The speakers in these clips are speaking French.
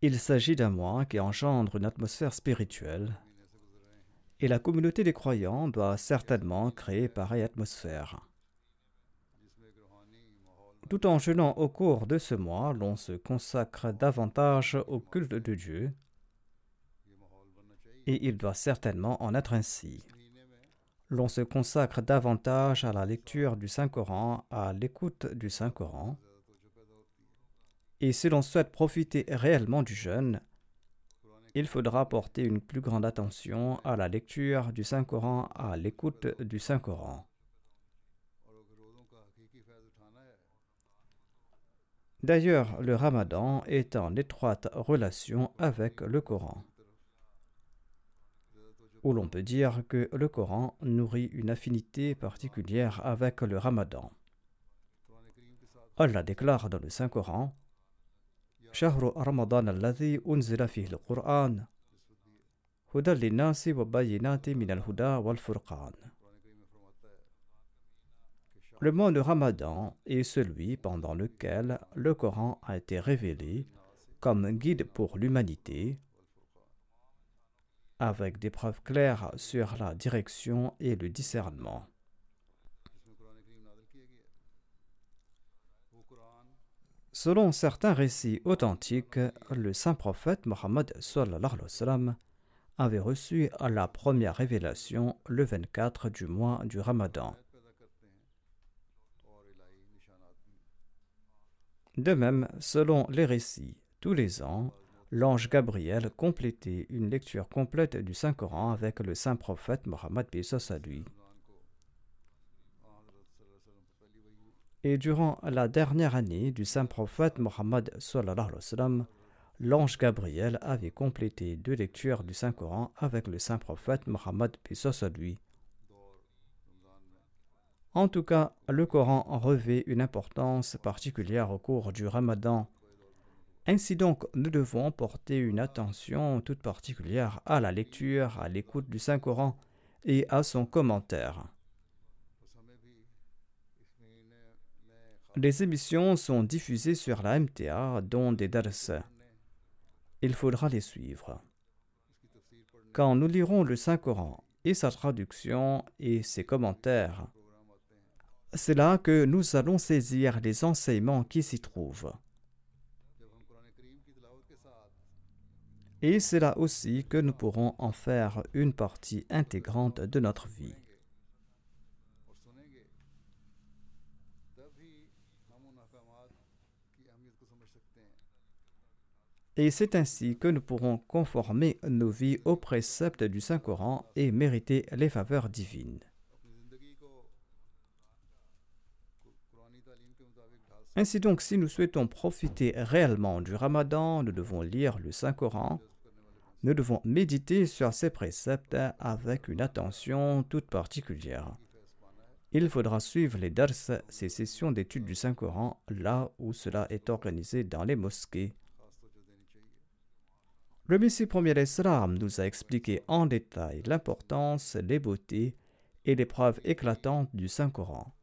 Il s'agit d'un mois qui engendre une atmosphère spirituelle, et la communauté des croyants doit certainement créer pareille atmosphère. Tout en jeûnant au cours de ce mois, l'on se consacre davantage au culte de Dieu, et il doit certainement en être ainsi. L'on se consacre davantage à la lecture du Saint-Coran, à l'écoute du Saint-Coran, et si l'on souhaite profiter réellement du jeûne, il faudra porter une plus grande attention à la lecture du Saint-Coran, à l'écoute du Saint-Coran. D'ailleurs, le ramadan est en étroite relation avec le Coran, où l'on peut dire que le Coran nourrit une affinité particulière avec le ramadan. Allah déclare dans le Saint-Coran شهر رمضان الذي أنزل فيه القرآن هدى للناس وبينات من الهدى والفرقان Le mois de Ramadan est celui pendant lequel le Coran a été révélé comme guide pour l'humanité, avec des preuves claires sur la direction et le discernement. Selon certains récits authentiques, le saint prophète Mohammed avait reçu la première révélation le 24 du mois du Ramadan. De même, selon les récits, tous les ans, l'ange Gabriel complétait une lecture complète du Saint-Coran avec le saint prophète Mohammed lui. Et durant la dernière année du saint prophète Mohammed, l'ange Gabriel avait complété deux lectures du Saint-Coran avec le saint prophète Mohammed lui. En tout cas, le Coran revêt une importance particulière au cours du Ramadan. Ainsi donc, nous devons porter une attention toute particulière à la lecture, à l'écoute du Saint-Coran et à son commentaire. Les émissions sont diffusées sur la MTA, dont des dars. Il faudra les suivre. Quand nous lirons le Saint-Coran et sa traduction et ses commentaires, c'est là que nous allons saisir les enseignements qui s'y trouvent. Et c'est là aussi que nous pourrons en faire une partie intégrante de notre vie. Et c'est ainsi que nous pourrons conformer nos vies aux préceptes du Saint-Coran et mériter les faveurs divines. Ainsi donc, si nous souhaitons profiter réellement du Ramadan, nous devons lire le Saint-Coran, nous devons méditer sur ces préceptes avec une attention toute particulière. Il faudra suivre les dars, ces sessions d'études du Saint-Coran, là où cela est organisé dans les mosquées. Le Messie premier Islam nous a expliqué en détail l'importance, les beautés et les preuves éclatantes du Saint-Coran.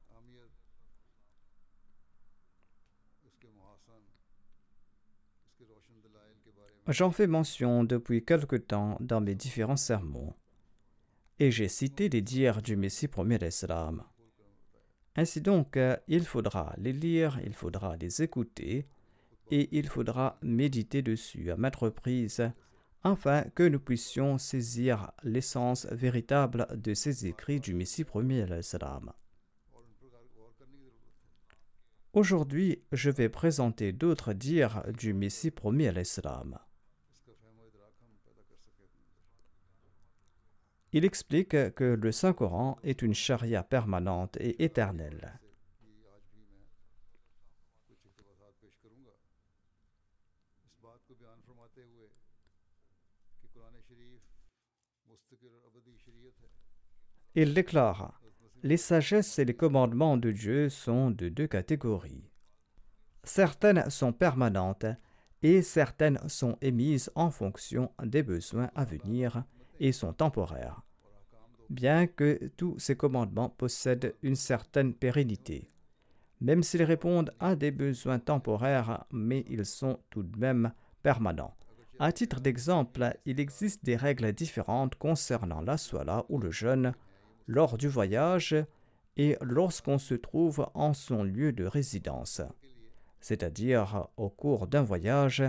J'en fais mention depuis quelque temps dans mes différents sermons, et j'ai cité les dires du Messie premier d'Islam. Ainsi donc, il faudra les lire, il faudra les écouter, et il faudra méditer dessus à maintes reprises, afin que nous puissions saisir l'essence véritable de ces écrits du Messie premier. Aujourd'hui, je vais présenter d'autres dires du Messie promis à l'Islam. Il explique que le Saint-Coran est une charia permanente et éternelle. Il déclare Les sagesses et les commandements de Dieu sont de deux catégories. Certaines sont permanentes et certaines sont émises en fonction des besoins à venir et sont temporaires bien que tous ces commandements possèdent une certaine pérennité. Même s'ils répondent à des besoins temporaires, mais ils sont tout de même permanents. À titre d'exemple, il existe des règles différentes concernant la soie ou le jeûne lors du voyage et lorsqu'on se trouve en son lieu de résidence. C'est-à-dire, au cours d'un voyage,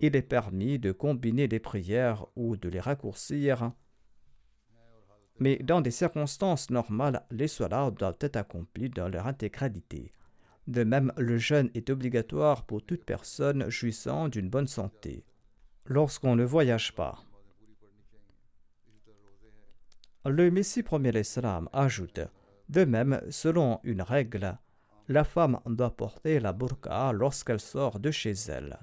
il est permis de combiner les prières ou de les raccourcir mais dans des circonstances normales, les solas doivent être accomplis dans leur intégralité. De même, le jeûne est obligatoire pour toute personne jouissant d'une bonne santé, lorsqu'on ne voyage pas. Le Messie premier l'Islam ajoute De même, selon une règle, la femme doit porter la burqa lorsqu'elle sort de chez elle.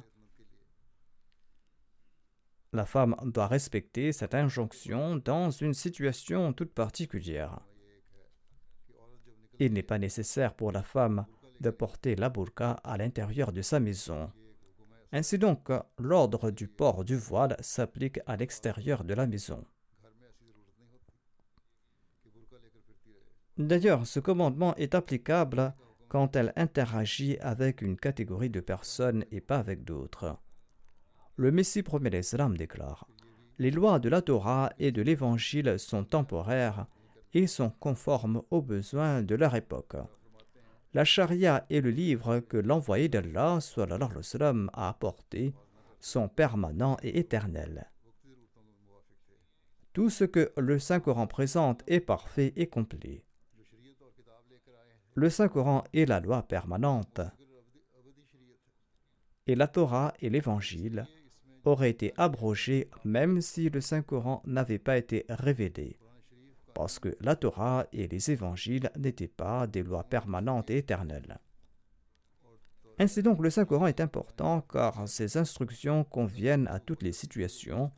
La femme doit respecter cette injonction dans une situation toute particulière. Il n'est pas nécessaire pour la femme de porter la burqa à l'intérieur de sa maison. Ainsi donc, l'ordre du port du voile s'applique à l'extérieur de la maison. D'ailleurs, ce commandement est applicable quand elle interagit avec une catégorie de personnes et pas avec d'autres. Le Messie premier l'Islam déclare Les lois de la Torah et de l'Évangile sont temporaires et sont conformes aux besoins de leur époque. La charia et le livre que l'envoyé d'Allah a apporté sont permanents et éternels. Tout ce que le Saint-Coran présente est parfait et complet. Le Saint-Coran est la loi permanente. Et la Torah et l'Évangile aurait été abrogé même si le Saint-Coran n'avait pas été révélé, parce que la Torah et les évangiles n'étaient pas des lois permanentes et éternelles. Ainsi donc, le Saint-Coran est important car ses instructions conviennent à toutes les situations.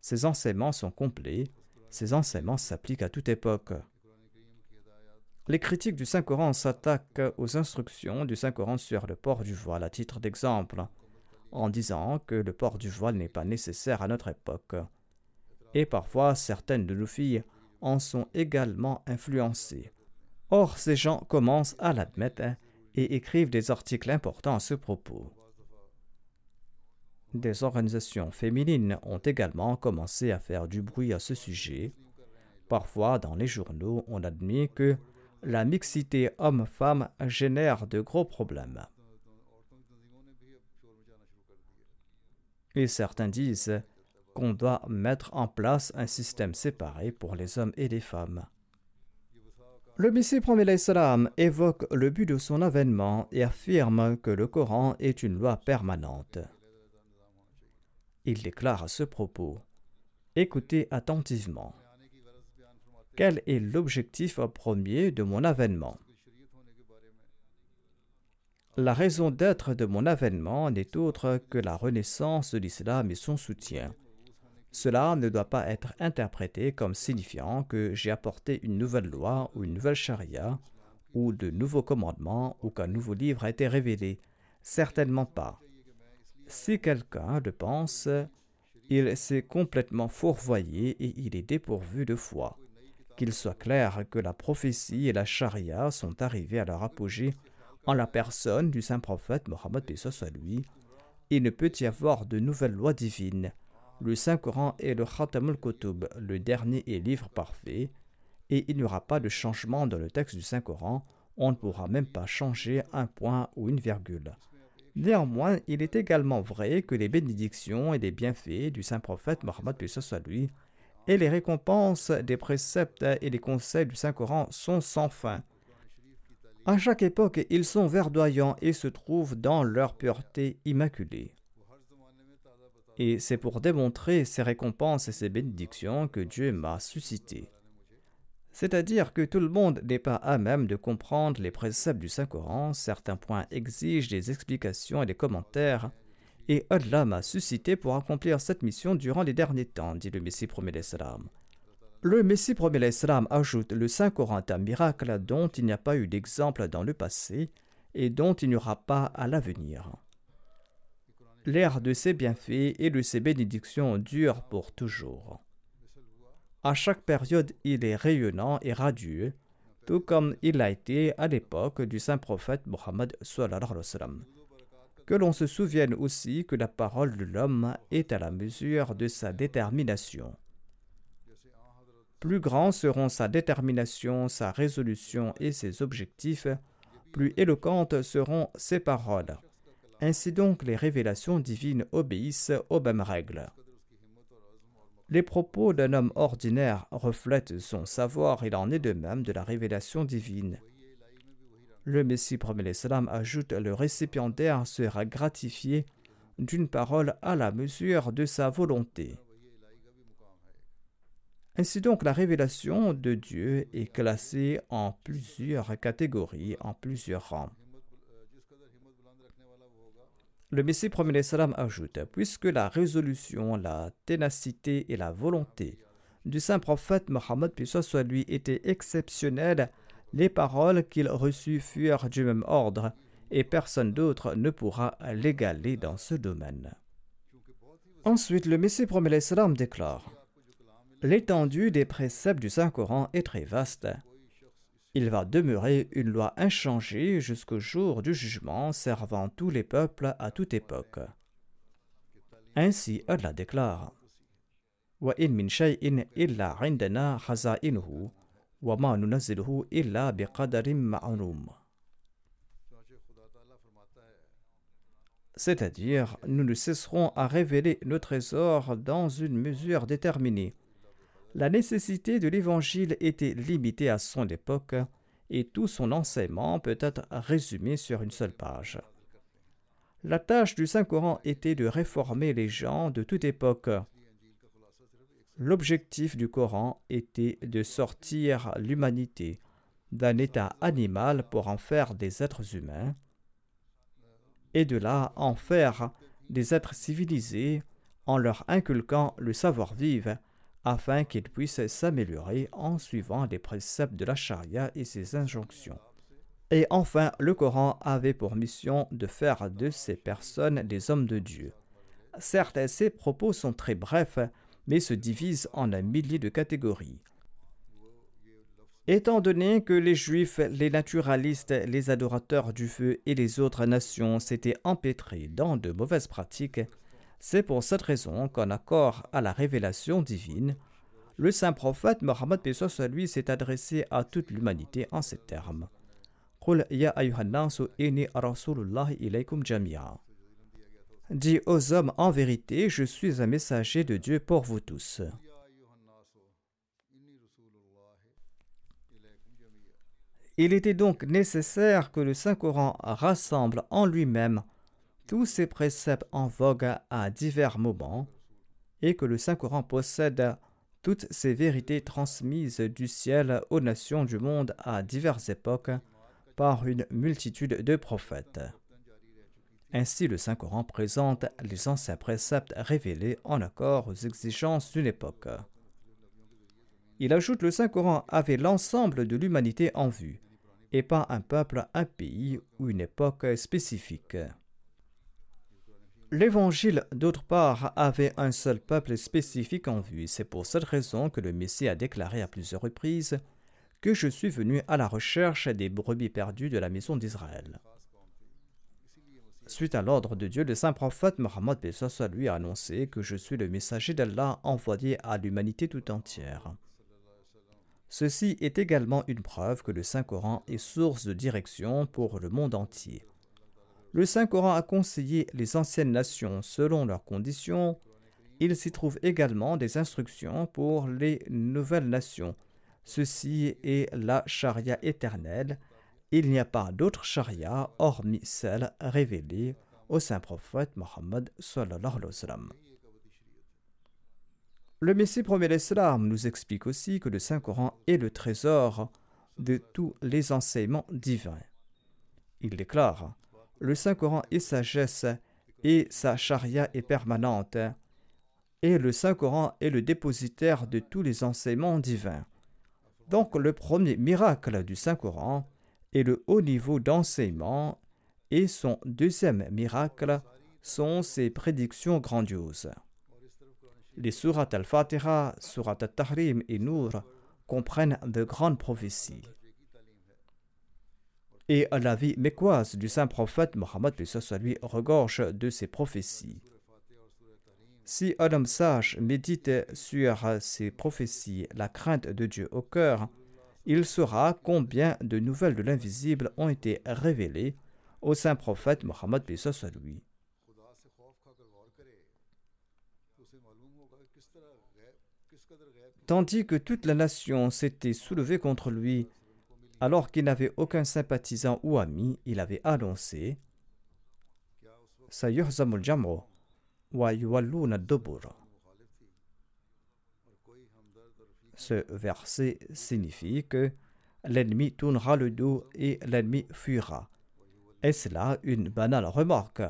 Ses enseignements sont complets, ses enseignements s'appliquent à toute époque. Les critiques du Saint-Coran s'attaquent aux instructions du Saint-Coran sur le port du voile à titre d'exemple en disant que le port du voile n'est pas nécessaire à notre époque. Et parfois, certaines de nos filles en sont également influencées. Or, ces gens commencent à l'admettre et écrivent des articles importants à ce propos. Des organisations féminines ont également commencé à faire du bruit à ce sujet. Parfois, dans les journaux, on admet que la mixité homme-femme génère de gros problèmes. Et certains disent qu'on doit mettre en place un système séparé pour les hommes et les femmes. Le Messie premier salam évoque le but de son avènement et affirme que le Coran est une loi permanente. Il déclare à ce propos Écoutez attentivement. Quel est l'objectif premier de mon avènement? La raison d'être de mon avènement n'est autre que la renaissance de l'islam et son soutien. Cela ne doit pas être interprété comme signifiant que j'ai apporté une nouvelle loi ou une nouvelle charia, ou de nouveaux commandements, ou qu'un nouveau livre a été révélé. Certainement pas. Si quelqu'un le pense, il s'est complètement fourvoyé et il est dépourvu de foi. Qu'il soit clair que la prophétie et la charia sont arrivées à leur apogée en la personne du saint prophète Mohammed à. Il ne peut y avoir de nouvelles lois divines. Le Saint-Coran est le Khatam al-Kutub, le dernier et livre parfait, et il n'y aura pas de changement dans le texte du Saint-Coran, on ne pourra même pas changer un point ou une virgule. Néanmoins, il est également vrai que les bénédictions et les bienfaits du saint prophète Mohammed lui et les récompenses des préceptes et les conseils du Saint-Coran sont sans fin. À chaque époque, ils sont verdoyants et se trouvent dans leur pureté immaculée. Et c'est pour démontrer ces récompenses et ces bénédictions que Dieu m'a suscité. C'est-à-dire que tout le monde n'est pas à même de comprendre les préceptes du Saint-Coran, certains points exigent des explications et des commentaires, et Allah m'a suscité pour accomplir cette mission durant les derniers temps, dit le Messie promet l'Islam. Le Messie promet l'Islam ajoute Le Saint-Coran un miracle dont il n'y a pas eu d'exemple dans le passé et dont il n'y aura pas à l'avenir. L'ère de ses bienfaits et de ses bénédictions dure pour toujours. À chaque période, il est rayonnant et radieux, tout comme il a été à l'époque du saint prophète Mohammed. Que l'on se souvienne aussi que la parole de l'homme est à la mesure de sa détermination. Plus grands seront sa détermination, sa résolution et ses objectifs, plus éloquentes seront ses paroles. Ainsi donc les révélations divines obéissent aux mêmes règles. Les propos d'un homme ordinaire reflètent son savoir, il en est de même de la révélation divine. Le Messie premier salam ajoute le récipiendaire sera gratifié d'une parole à la mesure de sa volonté. Ainsi donc la révélation de Dieu est classée en plusieurs catégories, en plusieurs rangs. Le Messie premier salam ajoute Puisque la résolution, la ténacité et la volonté du saint prophète Mohammed soit lui étaient exceptionnelles, les paroles qu'il reçut furent du même ordre, et personne d'autre ne pourra l'égaler dans ce domaine. Ensuite, le Messie premier salam déclare L'étendue des préceptes du Saint-Coran est très vaste. Il va demeurer une loi inchangée jusqu'au jour du jugement servant tous les peuples à toute époque. Ainsi Allah déclare C'est-à-dire, nous ne cesserons à révéler nos trésors dans une mesure déterminée la nécessité de l'Évangile était limitée à son époque et tout son enseignement peut être résumé sur une seule page. La tâche du Saint-Coran était de réformer les gens de toute époque. L'objectif du Coran était de sortir l'humanité d'un état animal pour en faire des êtres humains, et de là en faire des êtres civilisés en leur inculquant le savoir-vivre afin qu'ils puissent s'améliorer en suivant les préceptes de la charia et ses injonctions. Et enfin, le Coran avait pour mission de faire de ces personnes des hommes de Dieu. Certes, ces propos sont très brefs, mais se divisent en un millier de catégories. Étant donné que les Juifs, les naturalistes, les adorateurs du feu et les autres nations s'étaient empêtrés dans de mauvaises pratiques, c'est pour cette raison qu'en accord à la révélation divine, le saint prophète Mohammed lui s'est adressé à toute l'humanité en ces termes. Dis aux hommes en vérité, je suis un messager de Dieu pour vous tous. Il était donc nécessaire que le Saint-Coran rassemble en lui-même tous ces préceptes en vogue à divers moments et que le Saint-Coran possède toutes ces vérités transmises du ciel aux nations du monde à diverses époques par une multitude de prophètes. Ainsi, le Saint-Coran présente les anciens préceptes révélés en accord aux exigences d'une époque. Il ajoute le Saint-Coran avait l'ensemble de l'humanité en vue, et pas un peuple, un pays ou une époque spécifique. L'évangile, d'autre part, avait un seul peuple spécifique en vue. C'est pour cette raison que le Messie a déclaré à plusieurs reprises que je suis venu à la recherche des brebis perdues de la maison d'Israël. Suite à l'ordre de Dieu, le saint prophète Mohammed lui a annoncé que je suis le messager d'Allah envoyé à l'humanité tout entière. Ceci est également une preuve que le Saint-Coran est source de direction pour le monde entier. Le Saint-Coran a conseillé les anciennes nations selon leurs conditions. Il s'y trouve également des instructions pour les nouvelles nations. Ceci est la charia éternelle. Il n'y a pas d'autre charia hormis celle révélée au saint prophète Mohammed Le Messie premier l'Islam nous explique aussi que le Saint-Coran est le trésor de tous les enseignements divins. Il déclare le Saint-Coran est sagesse et sa charia est permanente. Et le Saint-Coran est le dépositaire de tous les enseignements divins. Donc le premier miracle du Saint-Coran est le haut niveau d'enseignement et son deuxième miracle sont ses prédictions grandioses. Les surat al-Fatiha, surat al-Tahrim et Nour comprennent de grandes prophéties et la vie mécoise du saint prophète Mohammed lui regorge de ses prophéties. Si un homme sage médite sur ces prophéties, la crainte de Dieu au cœur, il saura combien de nouvelles de l'invisible ont été révélées au saint prophète Mohammed lui. Tandis que toute la nation s'était soulevée contre lui, alors qu'il n'avait aucun sympathisant ou ami, il avait annoncé Ce verset signifie que l'ennemi tournera le dos et l'ennemi fuira. Est-ce là une banale remarque?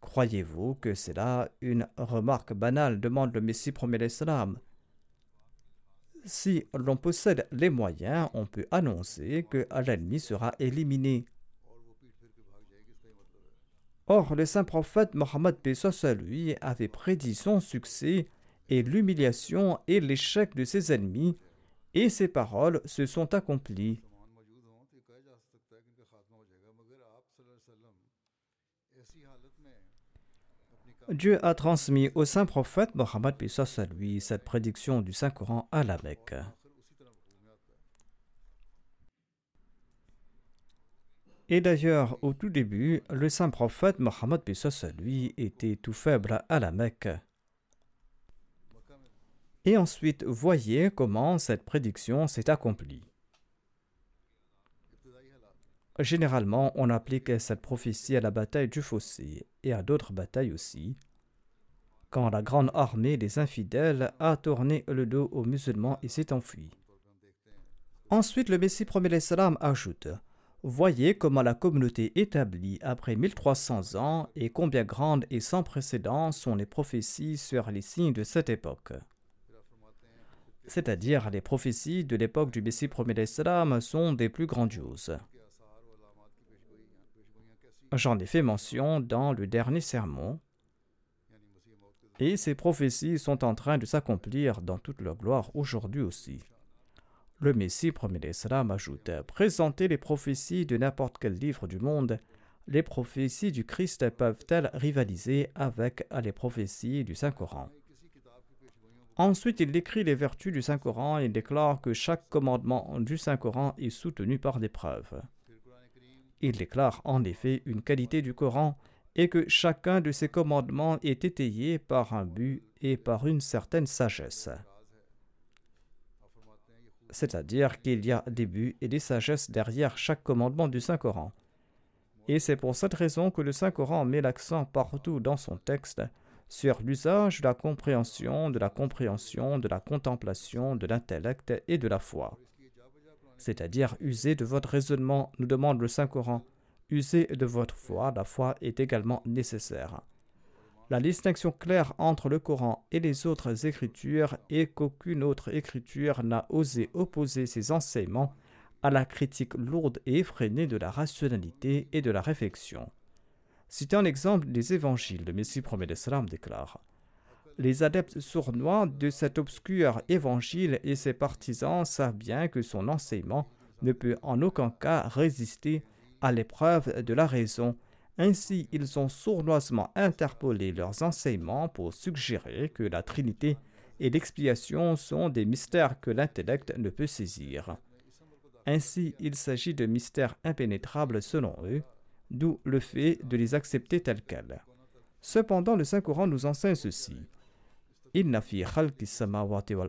Croyez-vous que c'est là une remarque banale? demande le Messie premier l'Islam si l'on possède les moyens, on peut annoncer que l'ennemi sera éliminé. Or, le saint prophète Mohammed Pesos lui avait prédit son succès et l'humiliation et l'échec de ses ennemis, et ses paroles se sont accomplies. Dieu a transmis au saint prophète Mohammed à lui cette prédiction du Saint-Coran à la Mecque. Et d'ailleurs, au tout début, le saint prophète Mohammed à lui était tout faible à la Mecque. Et ensuite, voyez comment cette prédiction s'est accomplie. Généralement, on applique cette prophétie à la bataille du fossé et à d'autres batailles aussi, quand la grande armée des infidèles a tourné le dos aux musulmans et s'est enfuie. Ensuite, le Messie premier salam ajoute Voyez comment la communauté établie après 1300 ans et combien grandes et sans précédent sont les prophéties sur les signes de cette époque. C'est-à-dire, les prophéties de l'époque du Messie premier salam sont des plus grandioses. J'en ai fait mention dans le dernier sermon. Et ces prophéties sont en train de s'accomplir dans toute leur gloire aujourd'hui aussi. Le Messie premier l'Islam ajoute Présenter les prophéties de n'importe quel livre du monde, les prophéties du Christ peuvent-elles rivaliser avec les prophéties du Saint-Coran? Ensuite, il décrit les vertus du Saint-Coran et déclare que chaque commandement du Saint-Coran est soutenu par des preuves. Il déclare en effet une qualité du Coran et que chacun de ses commandements est étayé par un but et par une certaine sagesse. C'est-à-dire qu'il y a des buts et des sagesses derrière chaque commandement du Saint-Coran. Et c'est pour cette raison que le Saint-Coran met l'accent partout dans son texte sur l'usage de la compréhension, de la compréhension, de la contemplation, de l'intellect et de la foi c'est-à-dire user de votre raisonnement, nous demande le Saint-Coran. Usez de votre foi, la foi est également nécessaire. La distinction claire entre le Coran et les autres écritures est qu'aucune autre écriture n'a osé opposer ses enseignements à la critique lourde et effrénée de la rationalité et de la réflexion. C'est un exemple des évangiles. Le Messie premier d'Islam déclare Les adeptes sournois de cet obscur évangile et ses partisans savent bien que son enseignement ne peut en aucun cas résister à l'épreuve de la raison. Ainsi, ils ont sournoisement interpolé leurs enseignements pour suggérer que la Trinité et l'expiation sont des mystères que l'intellect ne peut saisir. Ainsi, il s'agit de mystères impénétrables selon eux, d'où le fait de les accepter tels quels. Cependant, le Saint-Coran nous enseigne ceci.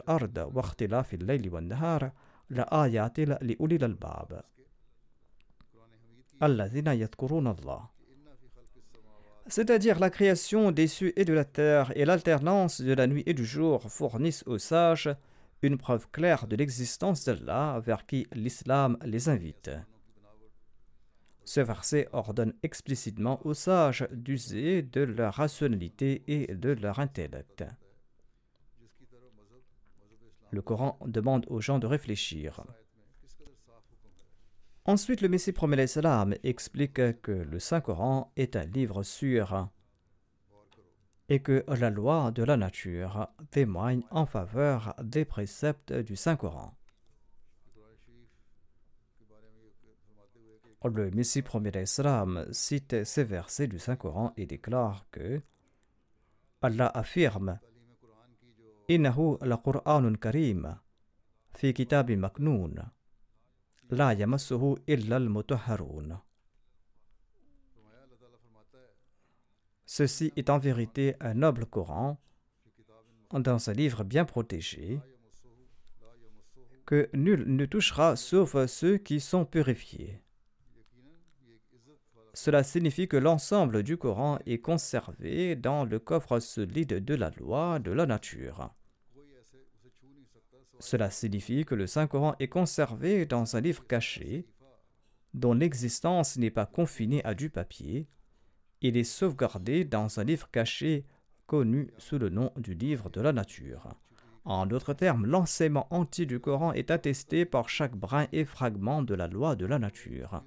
Arda la li ulil. C'est-à-dire la création des cieux et de la terre et l'alternance de la nuit et du jour fournissent aux sages une preuve claire de l'existence d'Allah vers qui l'islam les invite. Ce verset ordonne explicitement aux sages d'user de leur rationalité et de leur intellect. Le Coran demande aux gens de réfléchir. Ensuite, le Messie promet l'Islam explique que le Saint-Coran est un livre sûr et que la loi de la nature témoigne en faveur des préceptes du Saint-Coran. Le Messie premier d'Islam cite ces versets du Saint-Coran et déclare que Allah affirme la karim fi maknoun la yamassuhu illa al Ceci est en vérité un noble Coran dans un livre bien protégé que nul ne touchera sauf ceux qui sont purifiés. Cela signifie que l'ensemble du Coran est conservé dans le coffre solide de la loi de la nature. Cela signifie que le Saint-Coran est conservé dans un livre caché, dont l'existence n'est pas confinée à du papier. Il est sauvegardé dans un livre caché connu sous le nom du livre de la nature. En d'autres termes, l'enseignement entier du Coran est attesté par chaque brin et fragment de la loi de la nature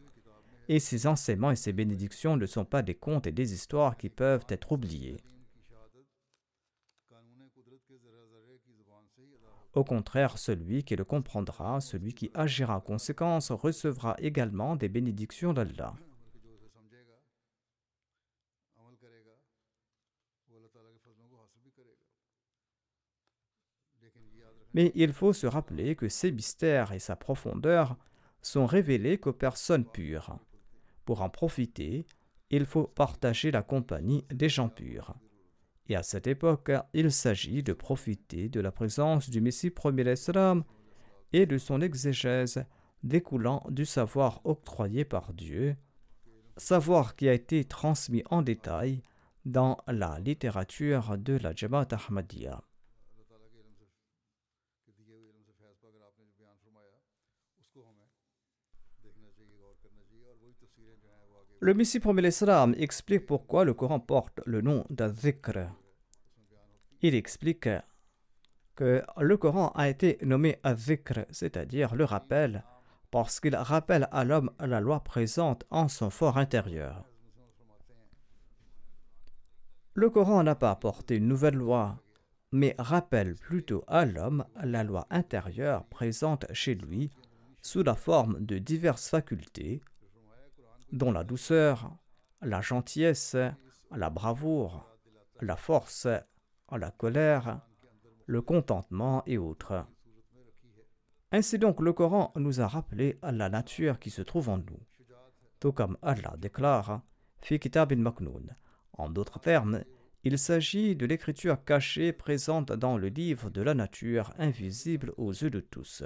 et ces enseignements et ces bénédictions ne sont pas des contes et des histoires qui peuvent être oubliés. Au contraire, celui qui le comprendra, celui qui agira en conséquence, recevra également des bénédictions d'Allah. Mais il faut se rappeler que ces mystères et sa profondeur sont révélés qu'aux personnes pures. Pour en profiter, il faut partager la compagnie des gens purs. Et à cette époque, il s'agit de profiter de la présence du Messie premier l'Islam et de son exégèse découlant du savoir octroyé par Dieu, savoir qui a été transmis en détail dans la littérature de la Jamaat Ahmadiyya. Le Messie promet l'Islam explique pourquoi le Coran porte le nom d'Adhikr. Il explique que le Coran a été nommé Adhikr, c'est-à-dire le rappel, parce qu'il rappelle à l'homme la loi présente en son fort intérieur. Le Coran n'a pas apporté une nouvelle loi, mais rappelle plutôt à l'homme la loi intérieure présente chez lui sous la forme de diverses facultés dont la douceur, la gentillesse, la bravoure, la force, la colère, le contentement et autres. Ainsi donc le Coran nous a rappelé la nature qui se trouve en nous. Tout comme Allah déclare Fi kitabin maknoun. En d'autres termes, il s'agit de l'écriture cachée présente dans le livre de la nature invisible aux yeux de tous.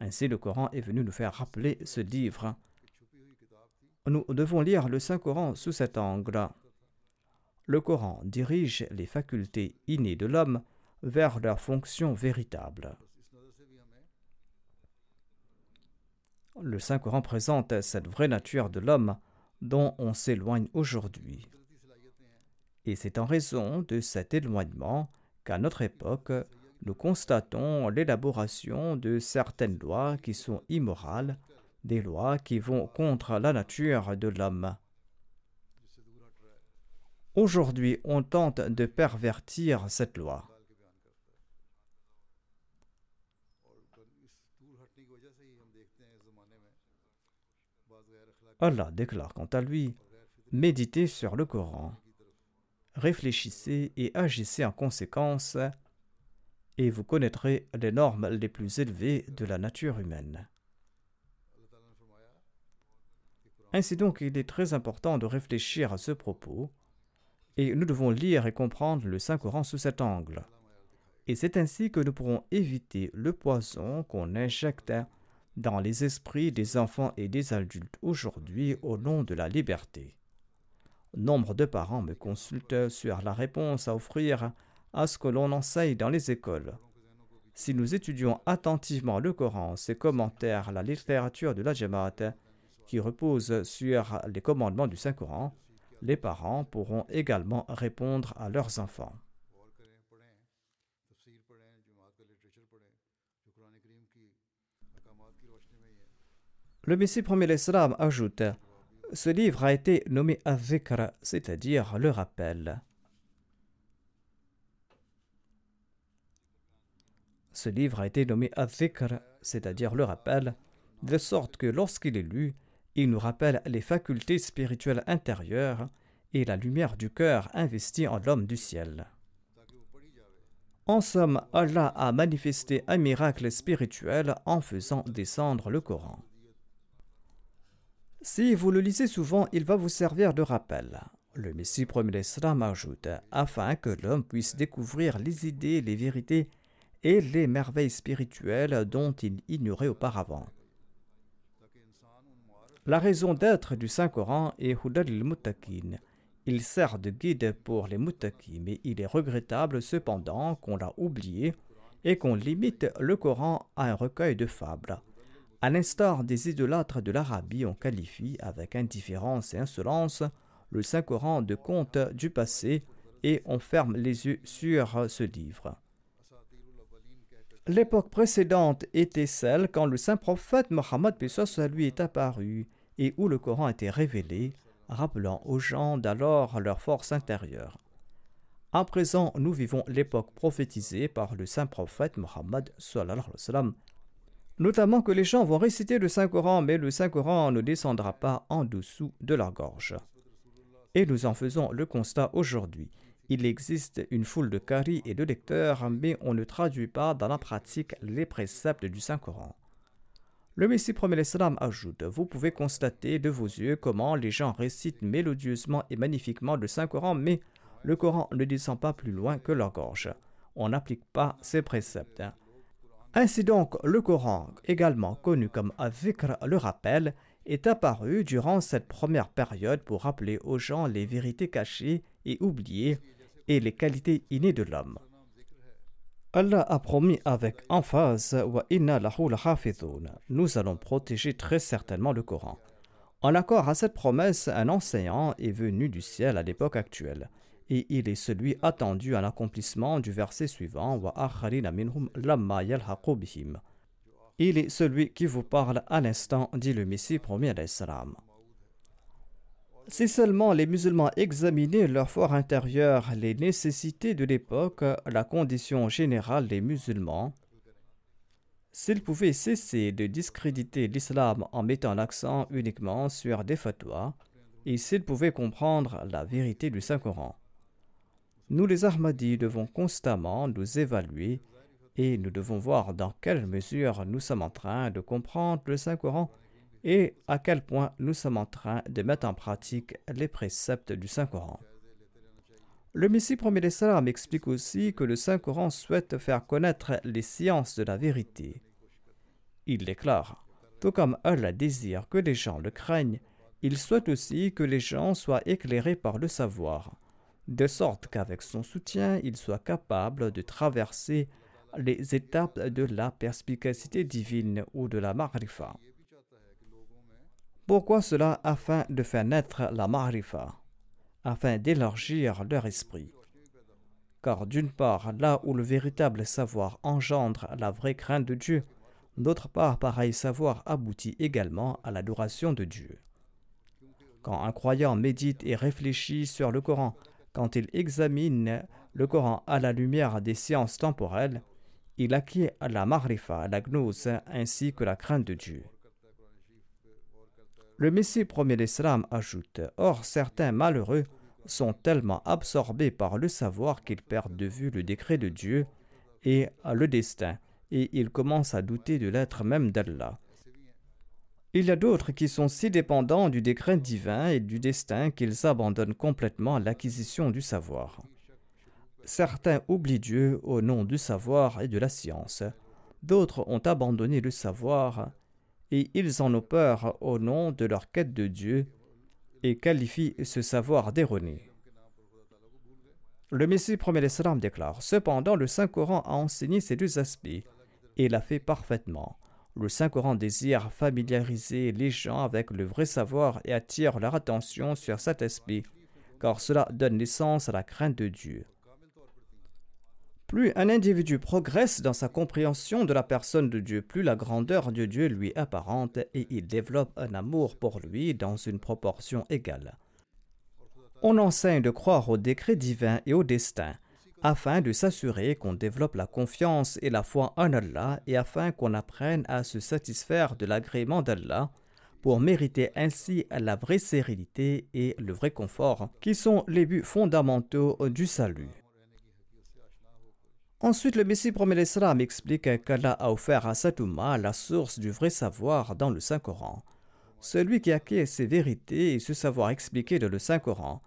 Ainsi le Coran est venu nous faire rappeler ce livre nous devons lire le Saint-Coran sous cet angle. Le Coran dirige les facultés innées de l'homme vers leur fonction véritable. Le Saint-Coran présente cette vraie nature de l'homme dont on s'éloigne aujourd'hui. Et c'est en raison de cet éloignement qu'à notre époque, nous constatons l'élaboration de certaines lois qui sont immorales des lois qui vont contre la nature de l'homme. Aujourd'hui, on tente de pervertir cette loi. Allah déclare quant à lui Méditez sur le Coran, réfléchissez et agissez en conséquence, et vous connaîtrez les normes les plus élevées de la nature humaine. Ainsi donc, il est très important de réfléchir à ce propos, et nous devons lire et comprendre le Saint-Coran sous cet angle. Et c'est ainsi que nous pourrons éviter le poison qu'on injecte dans les esprits des enfants et des adultes aujourd'hui au nom de la liberté. Nombre de parents me consultent sur la réponse à offrir à ce que l'on enseigne dans les écoles. Si nous étudions attentivement le Coran, ses commentaires, la littérature de la Jamaat, qui repose sur les commandements du Saint-Coran, les parents pourront également répondre à leurs enfants. Le Messie premier l'Islam ajoute Ce livre a été nommé Azikr, c'est-à-dire le rappel. Ce livre a été nommé Azikr, c'est-à-dire le rappel, de sorte que lorsqu'il est lu, il nous rappelle les facultés spirituelles intérieures et la lumière du cœur investie en l'homme du ciel. En somme, Allah a manifesté un miracle spirituel en faisant descendre le Coran. Si vous le lisez souvent, il va vous servir de rappel. Le Messie premier l'Islam ajoute afin que l'homme puisse découvrir les idées, les vérités et les merveilles spirituelles dont il ignorait auparavant. La raison d'être du Saint-Coran est Hudal al-Muttaqin. Il sert de guide pour les muttaqis, mais il est regrettable cependant qu'on l'a oublié et qu'on limite le Coran à un recueil de fables. À l'instar des idolâtres de l'Arabie, on qualifie avec indifférence et insolence le Saint-Coran de conte du passé et on ferme les yeux sur ce livre. L'époque précédente était celle quand le saint prophète Mohammed lui est apparu et où le Coran était révélé, rappelant aux gens d'alors leur force intérieure. À présent, nous vivons l'époque prophétisée par le saint prophète Mohammed notamment que les gens vont réciter le Saint-Coran, mais le Saint-Coran ne descendra pas en dessous de leur gorge. Et nous en faisons le constat aujourd'hui. Il existe une foule de caries et de lecteurs, mais on ne traduit pas dans la pratique les préceptes du Saint-Coran. Le Messie premier l'Islam ajoute Vous pouvez constater de vos yeux comment les gens récitent mélodieusement et magnifiquement le Saint-Coran, mais le Coran ne descend pas plus loin que leur gorge. On n'applique pas ces préceptes. Ainsi donc, le Coran, également connu comme Avikr le rappel, est apparu durant cette première période pour rappeler aux gens les vérités cachées et oubliées et les qualités innées de l'homme. Allah a promis avec emphase Nous allons protéger très certainement le Coran. En accord à cette promesse, un enseignant est venu du ciel à l'époque actuelle et il est celui attendu à l'accomplissement du verset suivant Il est celui qui vous parle à l'instant, dit le Messie premier salam. Si seulement les musulmans examinaient leur fort intérieur, les nécessités de l'époque, la condition générale des musulmans, s'ils pouvaient cesser de discréditer l'islam en mettant l'accent uniquement sur des fatwas, et s'ils pouvaient comprendre la vérité du Saint-Coran. Nous les Ahmadis devons constamment nous évaluer et nous devons voir dans quelle mesure nous sommes en train de comprendre le Saint-Coran et à quel point nous sommes en train de mettre en pratique les préceptes du Saint-Coran. Le Messie premier salams explique aussi que le Saint-Coran souhaite faire connaître les sciences de la vérité. Il déclare Tout comme Allah désire que les gens le craignent, il souhaite aussi que les gens soient éclairés par le savoir de sorte qu'avec son soutien, il soit capable de traverser les étapes de la perspicacité divine ou de la marifa. Pourquoi cela Afin de faire naître la marifa, afin d'élargir leur esprit? Car d'une part, là où le véritable savoir engendre la vraie crainte de Dieu, d'autre part, pareil savoir aboutit également à l'adoration de Dieu. Quand un croyant médite et réfléchit sur le Coran, quand il examine le Coran à la lumière des sciences temporelles, il acquiert la marifa, la gnose, ainsi que la crainte de Dieu. Le Messie premier l'Islam ajoute Or, certains malheureux sont tellement absorbés par le savoir qu'ils perdent de vue le décret de Dieu et le destin, et ils commencent à douter de l'être même d'Allah. Il y a d'autres qui sont si dépendants du décret divin et du destin qu'ils abandonnent complètement l'acquisition du savoir. Certains oublient Dieu au nom du savoir et de la science. D'autres ont abandonné le savoir et ils en ont peur au nom de leur quête de Dieu et qualifient ce savoir d'erroné. Le Messie premier l'Islam déclare Cependant, le Saint-Coran a enseigné ces deux aspects et l'a fait parfaitement. Le Saint-Coran désire familiariser les gens avec le vrai savoir et attire leur attention sur cet aspect, car cela donne naissance à la crainte de Dieu. Plus un individu progresse dans sa compréhension de la personne de Dieu, plus la grandeur de Dieu lui apparente et il développe un amour pour lui dans une proportion égale. On enseigne de croire au décret divin et au destin, afin de s'assurer qu'on développe la confiance et la foi en Allah et afin qu'on apprenne à se satisfaire de l'agrément d'Allah pour mériter ainsi la vraie sérénité et le vrai confort, qui sont les buts fondamentaux du salut. Ensuite, le Messie promet l'Islam explique qu'Allah a offert à Satouma la source du vrai savoir dans le Saint-Coran. Celui qui acquiert ces vérités et ce savoir expliqué dans le Saint-Coran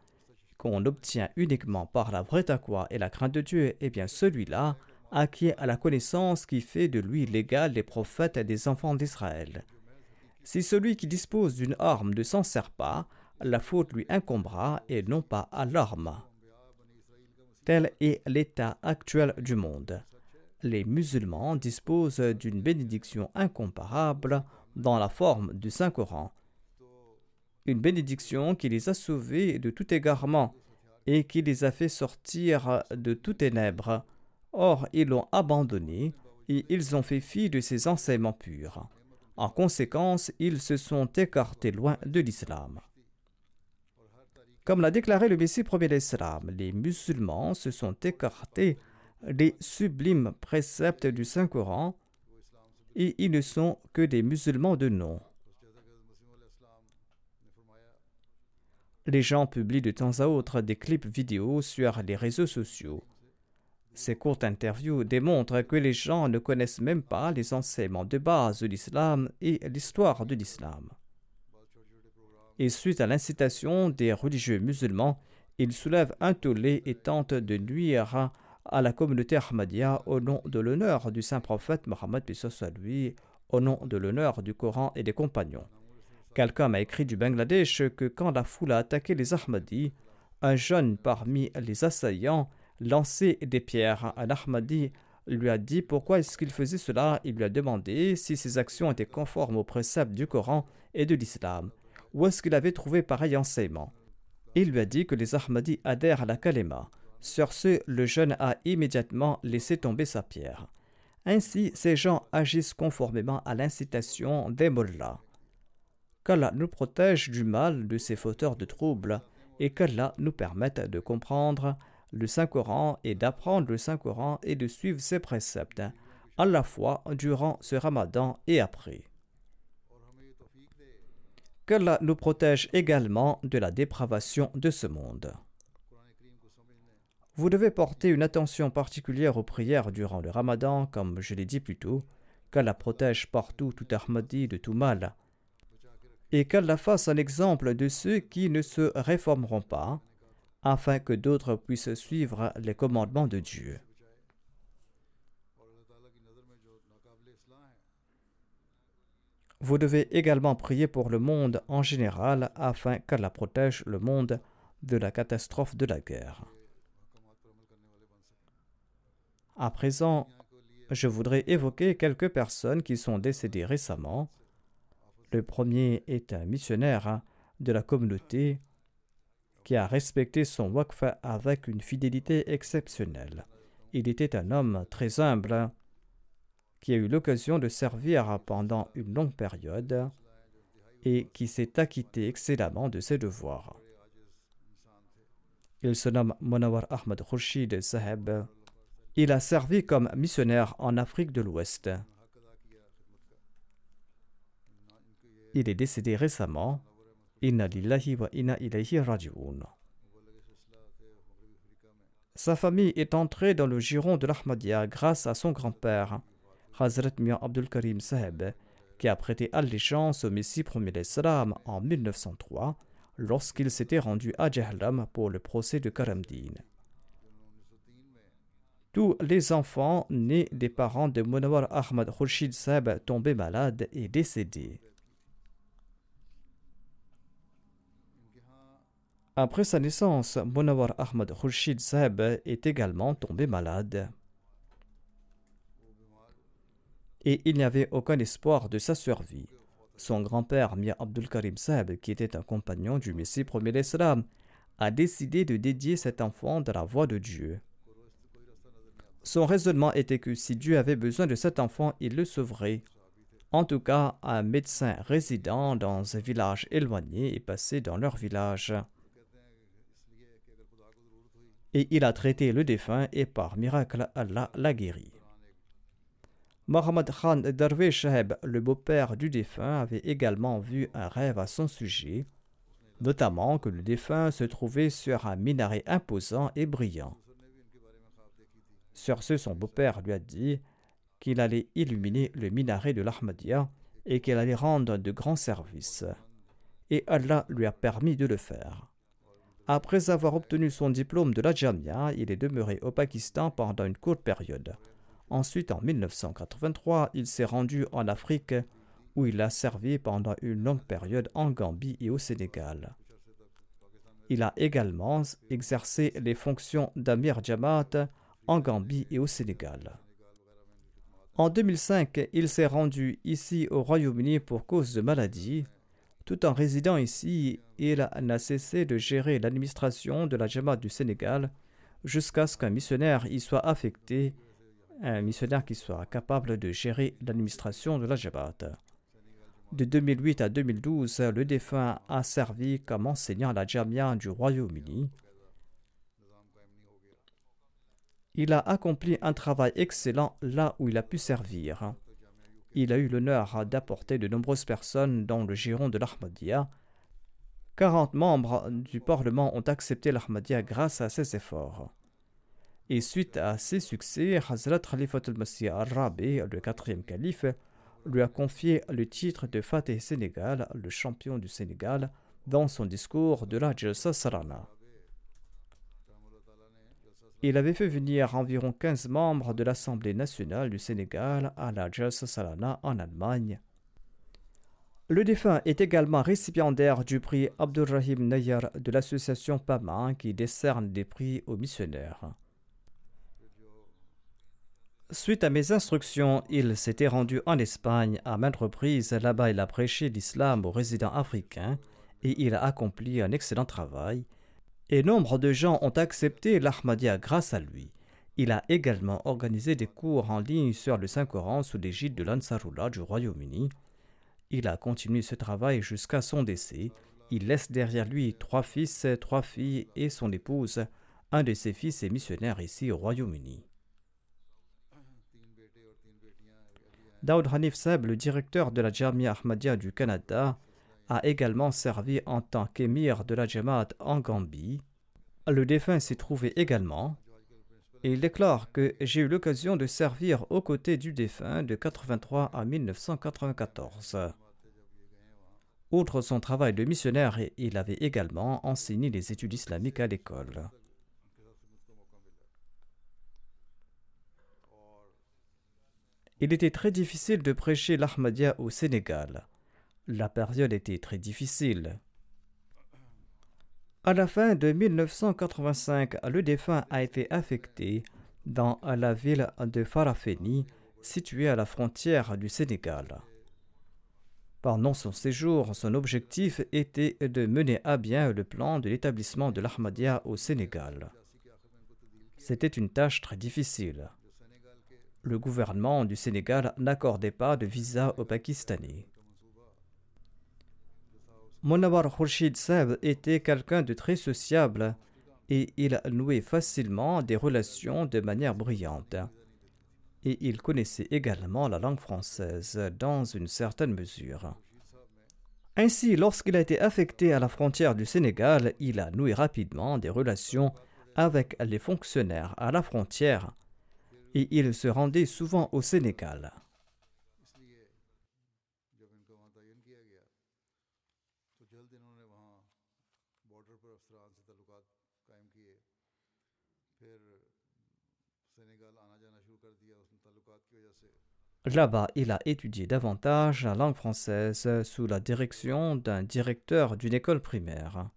qu'on obtient uniquement par la vraie taqwa et la crainte de Dieu, eh bien celui-là acquiert à la connaissance qui fait de lui l'égal des prophètes et des enfants d'Israël. Si celui qui dispose d'une arme ne s'en sert pas, la faute lui incombera et non pas à l'arme. Tel est l'état actuel du monde. Les musulmans disposent d'une bénédiction incomparable dans la forme du Saint-Coran une bénédiction qui les a sauvés de tout égarement et qui les a fait sortir de tout ténèbres. Or, ils l'ont abandonné et ils ont fait fi de ses enseignements purs. En conséquence, ils se sont écartés loin de l'islam. Comme l'a déclaré le Messie premier l'Islam, les musulmans se sont écartés des sublimes préceptes du Saint-Coran et ils ne sont que des musulmans de nom. Les gens publient de temps à autre des clips vidéo sur les réseaux sociaux. Ces courtes interviews démontrent que les gens ne connaissent même pas les enseignements de base de l'islam et l'histoire de l'islam. Et suite à l'incitation des religieux musulmans, ils soulèvent un tollé et tentent de nuire à la communauté Ahmadiyya au nom de l'honneur du saint prophète Mohammed lui, au nom de l'honneur du Coran et des compagnons. Quelqu'un m'a écrit du Bangladesh que quand la foule a attaqué les Ahmadis, un jeune parmi les assaillants lançait des pierres. Un Ahmadi lui a dit pourquoi est-ce qu'il faisait cela. Il lui a demandé si ses actions étaient conformes aux préceptes du Coran et de l'islam. Où est-ce qu'il avait trouvé pareil enseignement Il lui a dit que les Ahmadis adhèrent à la kalema. Sur ce, le jeune a immédiatement laissé tomber sa pierre. Ainsi, ces gens agissent conformément à l'incitation des mollahs qu'Allah nous protège du mal de ces fauteurs de troubles et qu'Allah nous permette de comprendre le Saint-Coran et d'apprendre le Saint-Coran et de suivre ses préceptes, à la fois durant ce ramadan et après. Qu'Allah nous protège également de la dépravation de ce monde. Vous devez porter une attention particulière aux prières durant le ramadan, comme je l'ai dit plus tôt, qu'Allah protège partout tout Ahmadi de tout mal, et qu'Allah fasse un exemple de ceux qui ne se réformeront pas, afin que d'autres puissent suivre les commandements de Dieu. Vous devez également prier pour le monde en général afin qu'Allah protège le monde de la catastrophe de la guerre. À présent, je voudrais évoquer quelques personnes qui sont décédées récemment le premier est un missionnaire de la communauté qui a respecté son waqf avec une fidélité exceptionnelle. Il était un homme très humble qui a eu l'occasion de servir pendant une longue période et qui s'est acquitté excellemment de ses devoirs. Il se nomme Monawar Ahmad Khurshid Saheb. Il a servi comme missionnaire en Afrique de l'Ouest. Il est décédé récemment. Sa famille est entrée dans le giron de l'Ahmadiyya grâce à son grand-père, Hazrat Mian Abdul Karim Saheb, qui a prêté allégeance au Messie premier l'Islam en 1903 lorsqu'il s'était rendu à Jahlam pour le procès de Karamdin. Tous les enfants nés des parents de Munawar Ahmad Khurshid Saheb tombés malades et décédés. Après sa naissance, Munawar Ahmad Khurshid Saheb est également tombé malade. Et il n'y avait aucun espoir de sa survie. Son grand-père, Mia Abdul Karim Saheb, qui était un compagnon du Messie premier l'Islam, a décidé de dédier cet enfant dans la voie de Dieu. Son raisonnement était que si Dieu avait besoin de cet enfant, il le sauverait. En tout cas, un médecin résident dans un village éloigné est passé dans leur village et il a traité le défunt et par miracle Allah l'a guéri. Mohammad Khan Darwish Shaheb, le beau-père du défunt, avait également vu un rêve à son sujet, notamment que le défunt se trouvait sur un minaret imposant et brillant. Sur ce, son beau-père lui a dit qu'il allait illuminer le minaret de l'Ahmadiyya et qu'il allait rendre de grands services. Et Allah lui a permis de le faire. Après avoir obtenu son diplôme de la Jamia, il est demeuré au Pakistan pendant une courte période. Ensuite, en 1983, il s'est rendu en Afrique où il a servi pendant une longue période en Gambie et au Sénégal. Il a également exercé les fonctions d'Amir Jamaat en Gambie et au Sénégal. En 2005, il s'est rendu ici au Royaume-Uni pour cause de maladie tout en résidant ici, il n'a cessé de gérer l'administration de la Jamaat du Sénégal jusqu'à ce qu'un missionnaire y soit affecté, un missionnaire qui soit capable de gérer l'administration de la Jamaat. De 2008 à 2012, le défunt a servi comme enseignant à la Jamia du Royaume-Uni. Il a accompli un travail excellent là où il a pu servir. Il a eu l'honneur d'apporter de nombreuses personnes dans le giron de l'Ahmadiyya. 40 membres du Parlement ont accepté l'Ahmadiyya grâce à ses efforts. Et suite à ses succès, Hazrat Khalifat al-Masih al-Rabi, le quatrième calife, lui a confié le titre de Fateh Sénégal, le champion du Sénégal, dans son discours de la Jalsa Sarana. Il avait fait venir environ 15 membres de l'Assemblée nationale du Sénégal à la Jalsa Salana en Allemagne. Le défunt est également récipiendaire du prix Abdurrahim Nayar de l'association PAMA qui décerne des prix aux missionnaires. Suite à mes instructions, il s'était rendu en Espagne à maintes reprises. Là-bas, il a prêché l'islam aux résidents africains et il a accompli un excellent travail et nombre de gens ont accepté l'Ahmadiyya grâce à lui. Il a également organisé des cours en ligne sur le Saint-Coran sous l'égide de l'Ansarullah du Royaume-Uni. Il a continué ce travail jusqu'à son décès. Il laisse derrière lui trois fils, trois filles et son épouse. Un de ses fils est missionnaire ici au Royaume-Uni. Daoud Hanif Seb, le directeur de la Jamia Ahmadiyya du Canada, a également servi en tant qu'émir de la Jamaat en Gambie. Le défunt s'y trouvait également. Et il déclare que j'ai eu l'occasion de servir aux côtés du défunt de 83 à 1994. Outre son travail de missionnaire, il avait également enseigné les études islamiques à l'école. Il était très difficile de prêcher l'Ahmadiyya au Sénégal. La période était très difficile. À la fin de 1985, le défunt a été affecté dans la ville de Farafeni, située à la frontière du Sénégal. Pendant son séjour, son objectif était de mener à bien le plan de l'établissement de l'Ahmadiyya au Sénégal. C'était une tâche très difficile. Le gouvernement du Sénégal n'accordait pas de visa aux Pakistanais. Monawar Khurshid Seb était quelqu'un de très sociable et il nouait facilement des relations de manière brillante. Et il connaissait également la langue française dans une certaine mesure. Ainsi, lorsqu'il a été affecté à la frontière du Sénégal, il a noué rapidement des relations avec les fonctionnaires à la frontière et il se rendait souvent au Sénégal. Là-bas, il a étudié davantage la langue française sous la direction d'un directeur d'une école primaire.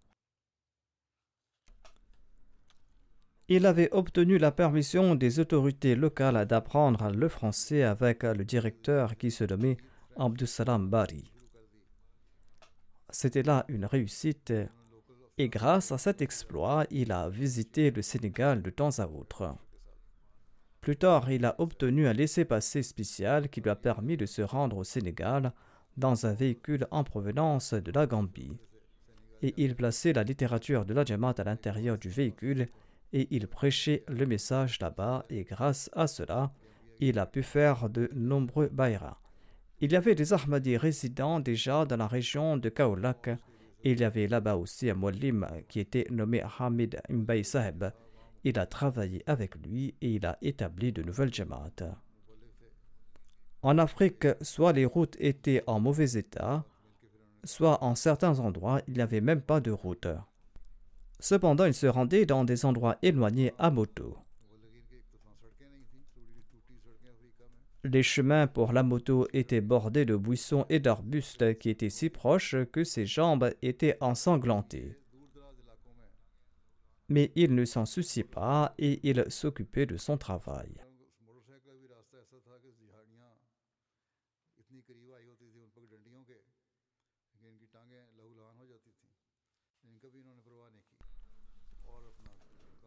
Il avait obtenu la permission des autorités locales d'apprendre le français avec le directeur qui se nommait Abdussalam Bari. C'était là une réussite et grâce à cet exploit, il a visité le Sénégal de temps à autre. Plus tard, il a obtenu un laissez-passer spécial qui lui a permis de se rendre au Sénégal dans un véhicule en provenance de la Gambie. Et il plaçait la littérature de la Jamaat à l'intérieur du véhicule et il prêchait le message là-bas et grâce à cela, il a pu faire de nombreux bayras. Il y avait des Ahmadis résidant déjà dans la région de Kaolak et il y avait là-bas aussi un Moulim qui était nommé Hamid Mbay Saheb il a travaillé avec lui et il a établi de nouvelles jamaats. En Afrique, soit les routes étaient en mauvais état, soit en certains endroits, il n'y avait même pas de route. Cependant, il se rendait dans des endroits éloignés à moto. Les chemins pour la moto étaient bordés de buissons et d'arbustes qui étaient si proches que ses jambes étaient ensanglantées mais il ne s'en souciait pas et il s'occupait de son travail.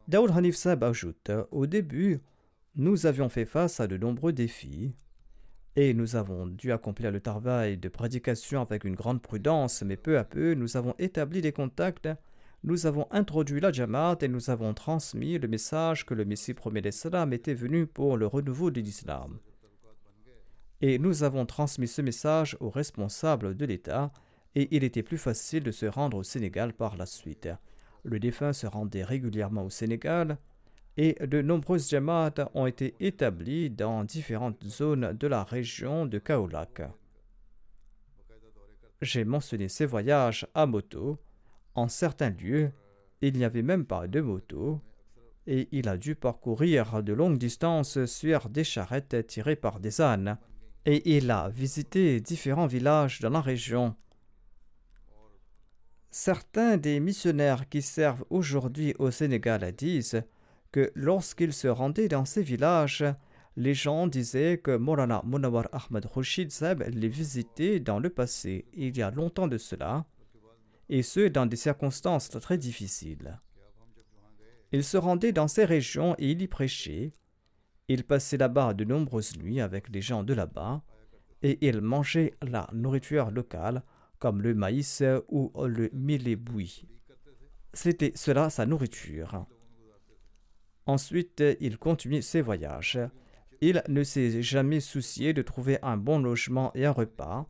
Daoud Hanif Saab ajoute Au début, nous avions fait face à de nombreux défis et nous avons dû accomplir le travail de prédication avec une grande prudence, mais peu à peu, nous avons établi des contacts nous avons introduit la Jamaat et nous avons transmis le message que le Messie premier l'Islam était venu pour le renouveau de l'islam. Et nous avons transmis ce message aux responsables de l'État et il était plus facile de se rendre au Sénégal par la suite. Le défunt se rendait régulièrement au Sénégal et de nombreuses Jamaat ont été établies dans différentes zones de la région de Kaolak. J'ai mentionné ces voyages à moto en certains lieux, il n'y avait même pas de moto, et il a dû parcourir de longues distances sur des charrettes tirées par des ânes, et il a visité différents villages dans la région. Certains des missionnaires qui servent aujourd'hui au Sénégal disent que lorsqu'ils se rendaient dans ces villages, les gens disaient que Morana Munawar Ahmad Rashid Seb les visitait dans le passé, il y a longtemps de cela, et ce dans des circonstances très difficiles. Il se rendait dans ces régions et il y prêchait. Il passait là-bas de nombreuses nuits avec les gens de là-bas et il mangeait la nourriture locale comme le maïs ou le bouilli. C'était cela sa nourriture. Ensuite, il continuait ses voyages. Il ne s'est jamais soucié de trouver un bon logement et un repas.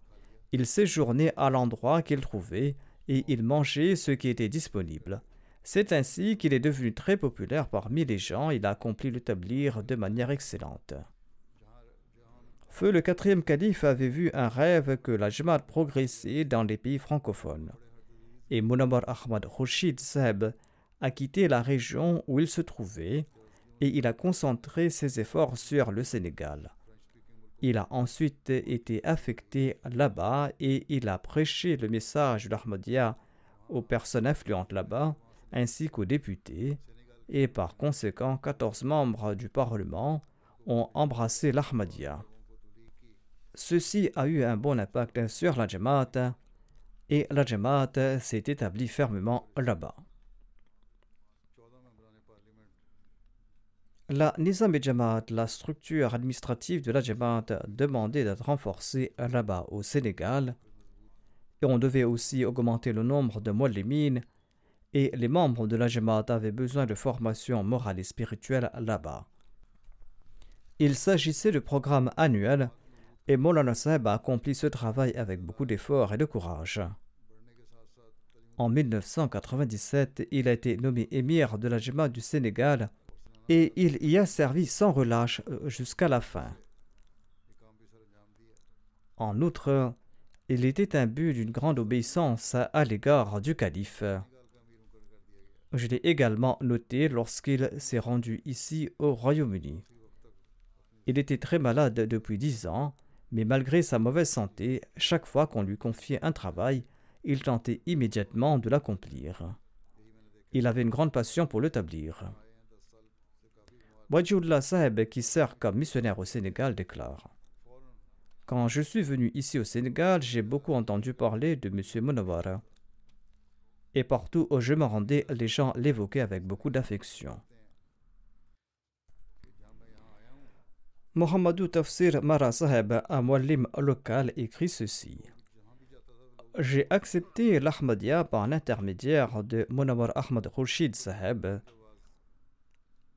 Il séjournait à l'endroit qu'il trouvait et il mangeait ce qui était disponible. C'est ainsi qu'il est devenu très populaire parmi les gens. Il a accompli l'établir de manière excellente. Feu le quatrième calife avait vu un rêve que la Jamaat progressait dans les pays francophones. Et Munawar Ahmad Rashid Seb a quitté la région où il se trouvait et il a concentré ses efforts sur le Sénégal. Il a ensuite été affecté là-bas et il a prêché le message d'Ahmadiyya aux personnes influentes là-bas, ainsi qu'aux députés, et par conséquent, 14 membres du Parlement ont embrassé l'Ahmadiyya. Ceci a eu un bon impact sur la Jamaat et la Jamaat s'est établie fermement là-bas. La Nizam et la structure administrative de la Jamaat, demandait d'être renforcée là-bas au Sénégal. On devait aussi augmenter le nombre de Moulimines et les membres de la Jamaat avaient besoin de formation morale et spirituelle là-bas. Il s'agissait de programmes annuels et Molana Sahib a accompli ce travail avec beaucoup d'efforts et de courage. En 1997, il a été nommé émir de la Jamaat du Sénégal et il y a servi sans relâche euh, jusqu'à la fin. En outre, il était imbu d'une grande obéissance à l'égard du calife. Je l'ai également noté lorsqu'il s'est rendu ici au Royaume-Uni. Il était très malade depuis dix ans, mais malgré sa mauvaise santé, chaque fois qu'on lui confiait un travail, il tentait immédiatement de l'accomplir. Il avait une grande passion pour l'établir. Wajullah Saheb, qui sert comme missionnaire au Sénégal, déclare quand je suis venu ici au Sénégal, j'ai beaucoup entendu parler de M. Munawara. Et partout où je me rendais, les gens l'évoquaient avec beaucoup d'affection. Mohamedou Tafsir Mara Saheb, un muallim local, écrit ceci. J'ai accepté l'Ahmadiyya par l'intermédiaire de Munawar Ahmad Khurshid Saheb.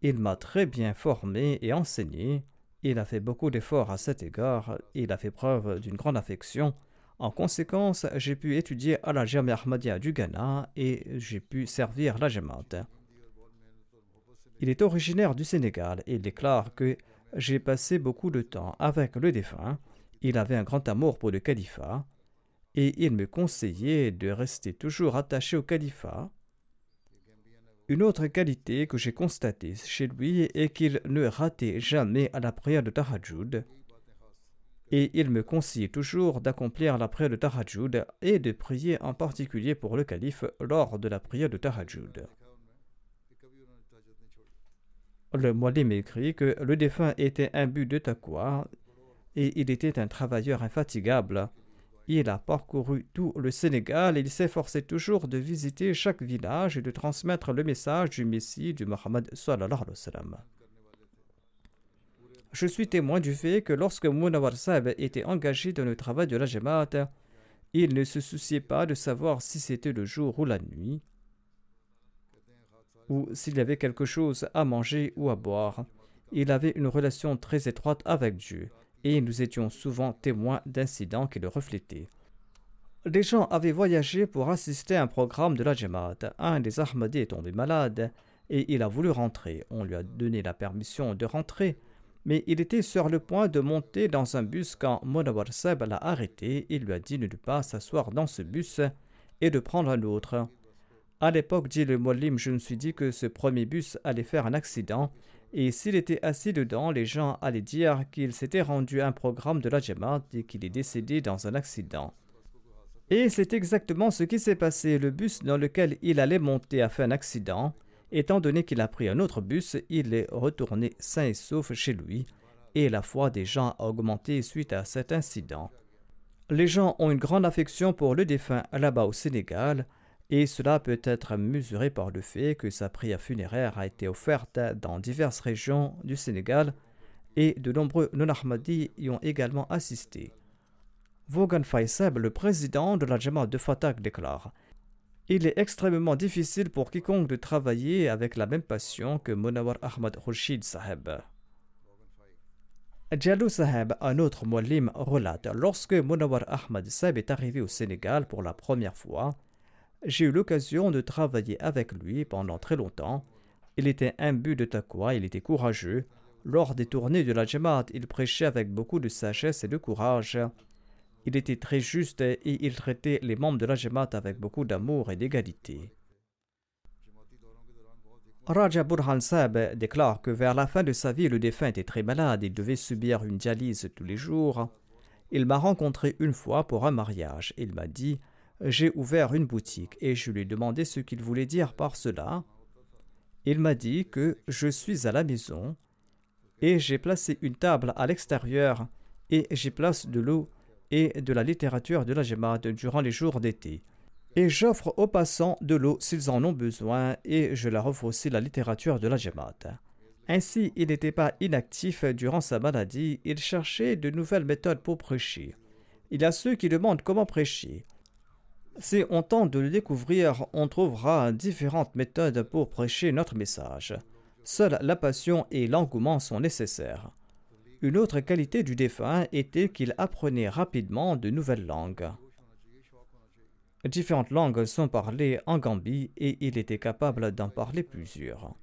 Il m'a très bien formé et enseigné il a fait beaucoup d'efforts à cet égard, il a fait preuve d'une grande affection. En conséquence, j'ai pu étudier à la Jamia Ahmadiyya du Ghana et j'ai pu servir la Jamaat. Il est originaire du Sénégal et déclare que j'ai passé beaucoup de temps avec le défunt. Il avait un grand amour pour le califat et il me conseillait de rester toujours attaché au califat une autre qualité que j'ai constatée chez lui est qu'il ne ratait jamais à la prière de Tahajjud. Et il me conseillait toujours d'accomplir la prière de Tahajjud et de prier en particulier pour le calife lors de la prière de Tahajjud. Le Mualim écrit que le défunt était but de taqwa et il était un travailleur infatigable. Il a parcouru tout le Sénégal et il s'efforçait toujours de visiter chaque village et de transmettre le message du Messie du Muhammad Je suis témoin du fait que lorsque Munawar Sahib était engagé dans le travail de la Jamaat, il ne se souciait pas de savoir si c'était le jour ou la nuit, ou s'il y avait quelque chose à manger ou à boire. Il avait une relation très étroite avec Dieu et nous étions souvent témoins d'incidents qui le reflétaient. Les gens avaient voyagé pour assister à un programme de la Jamaat. Un des Ahmadis est tombé malade et il a voulu rentrer. On lui a donné la permission de rentrer, mais il était sur le point de monter dans un bus quand Monawar Seb l'a arrêté. Il lui a dit de ne pas s'asseoir dans ce bus et de prendre un autre. À l'époque, dit le Mollim, je me suis dit que ce premier bus allait faire un accident et s'il était assis dedans, les gens allaient dire qu'il s'était rendu un programme de la Jamaat et qu'il est décédé dans un accident. Et c'est exactement ce qui s'est passé. Le bus dans lequel il allait monter a fait un accident. Étant donné qu'il a pris un autre bus, il est retourné sain et sauf chez lui, et la foi des gens a augmenté suite à cet incident. Les gens ont une grande affection pour le défunt là-bas au Sénégal, et cela peut être mesuré par le fait que sa prière funéraire a été offerte dans diverses régions du Sénégal et de nombreux non-Ahmadis y ont également assisté. Vaughan Faisab, le président de la Jamaat de Fatah, déclare Il est extrêmement difficile pour quiconque de travailler avec la même passion que Monawar Ahmad Khurshid Saheb. Jalou Saheb, un autre muallim, relate Lorsque Monawar Ahmad Saheb est arrivé au Sénégal pour la première fois, j'ai eu l'occasion de travailler avec lui pendant très longtemps. Il était imbu de taqwa, il était courageux. Lors des tournées de la Jamaat, il prêchait avec beaucoup de sagesse et de courage. Il était très juste et il traitait les membres de la Jamaat avec beaucoup d'amour et d'égalité. Raja Burhan Sab déclare que vers la fin de sa vie, le défunt était très malade et devait subir une dialyse tous les jours. Il m'a rencontré une fois pour un mariage. Il m'a dit j'ai ouvert une boutique et je lui ai demandé ce qu'il voulait dire par cela. Il m'a dit que je suis à la maison et j'ai placé une table à l'extérieur et j'y place de l'eau et de la littérature de la Jamaat durant les jours d'été. Et j'offre aux passants de l'eau s'ils en ont besoin et je leur offre aussi la littérature de la Jamaat. Ainsi, il n'était pas inactif durant sa maladie, il cherchait de nouvelles méthodes pour prêcher. Il y a ceux qui demandent comment prêcher. Si on tente de le découvrir, on trouvera différentes méthodes pour prêcher notre message. Seule la passion et l'engouement sont nécessaires. Une autre qualité du défunt était qu'il apprenait rapidement de nouvelles langues. Différentes langues sont parlées en Gambie et il était capable d'en parler plusieurs.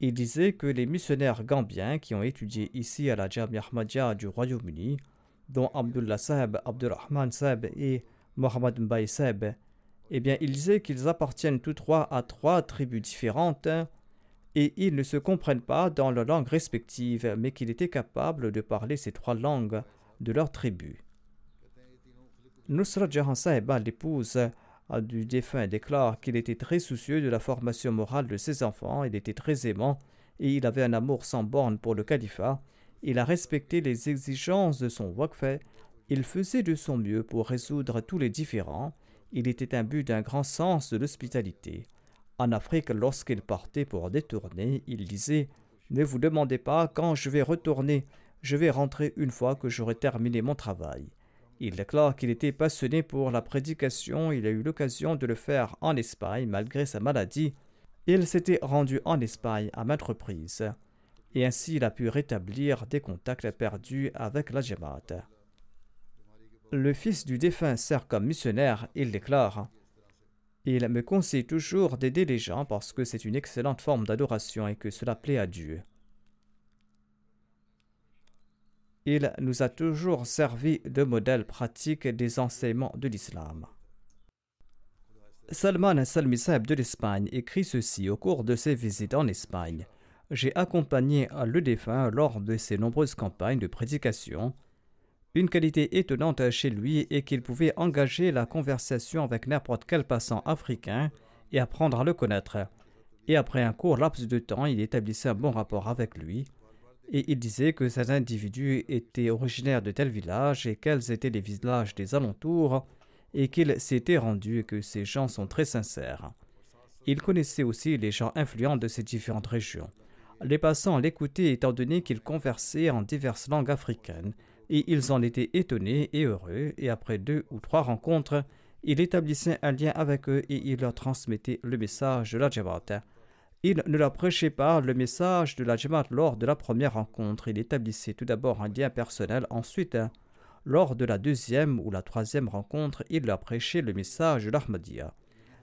Il disait que les missionnaires gambiens qui ont étudié ici à la Jamia Ahmadiyya du Royaume-Uni, dont Abdullah Saeb, Abdurrahman Saeb et Mohamed Mbaye Saeb, eh bien, il disait qu'ils appartiennent tous trois à trois tribus différentes et ils ne se comprennent pas dans leurs langues respectives, mais qu'il était capable de parler ces trois langues de leur tribu. Nusrat Jahan Sahiba, l'épouse du défunt, déclare qu'il était très soucieux de la formation morale de ses enfants, il était très aimant et il avait un amour sans borne pour le califat. Il a respecté les exigences de son wakf, il faisait de son mieux pour résoudre tous les différends, il était imbu d'un grand sens de l'hospitalité. En Afrique, lorsqu'il partait pour détourner, il disait Ne vous demandez pas quand je vais retourner, je vais rentrer une fois que j'aurai terminé mon travail. Il déclare qu'il était passionné pour la prédication, il a eu l'occasion de le faire en Espagne malgré sa maladie. Il s'était rendu en Espagne à maintes reprises, et ainsi il a pu rétablir des contacts perdus avec la Jamaat. Le fils du défunt sert comme missionnaire, il déclare Il me conseille toujours d'aider les gens parce que c'est une excellente forme d'adoration et que cela plaît à Dieu. Il nous a toujours servi de modèle pratique des enseignements de l'islam. Salman Salmisab de l'Espagne écrit ceci au cours de ses visites en Espagne. J'ai accompagné le défunt lors de ses nombreuses campagnes de prédication. Une qualité étonnante chez lui est qu'il pouvait engager la conversation avec n'importe quel passant africain et apprendre à le connaître. Et après un court laps de temps, il établissait un bon rapport avec lui et il disait que ces individus étaient originaires de tel village et quels étaient les villages des alentours, et qu'il s'était rendu que ces gens sont très sincères. Il connaissait aussi les gens influents de ces différentes régions. Les passants l'écoutaient étant donné qu'il conversait en diverses langues africaines, et ils en étaient étonnés et heureux, et après deux ou trois rencontres, il établissait un lien avec eux et il leur transmettait le message de la Jabata. Il ne leur prêchait pas le message de la Jamaat lors de la première rencontre. Il établissait tout d'abord un lien personnel. Ensuite, lors de la deuxième ou la troisième rencontre, il leur prêchait le message de l'Ahmadiyya.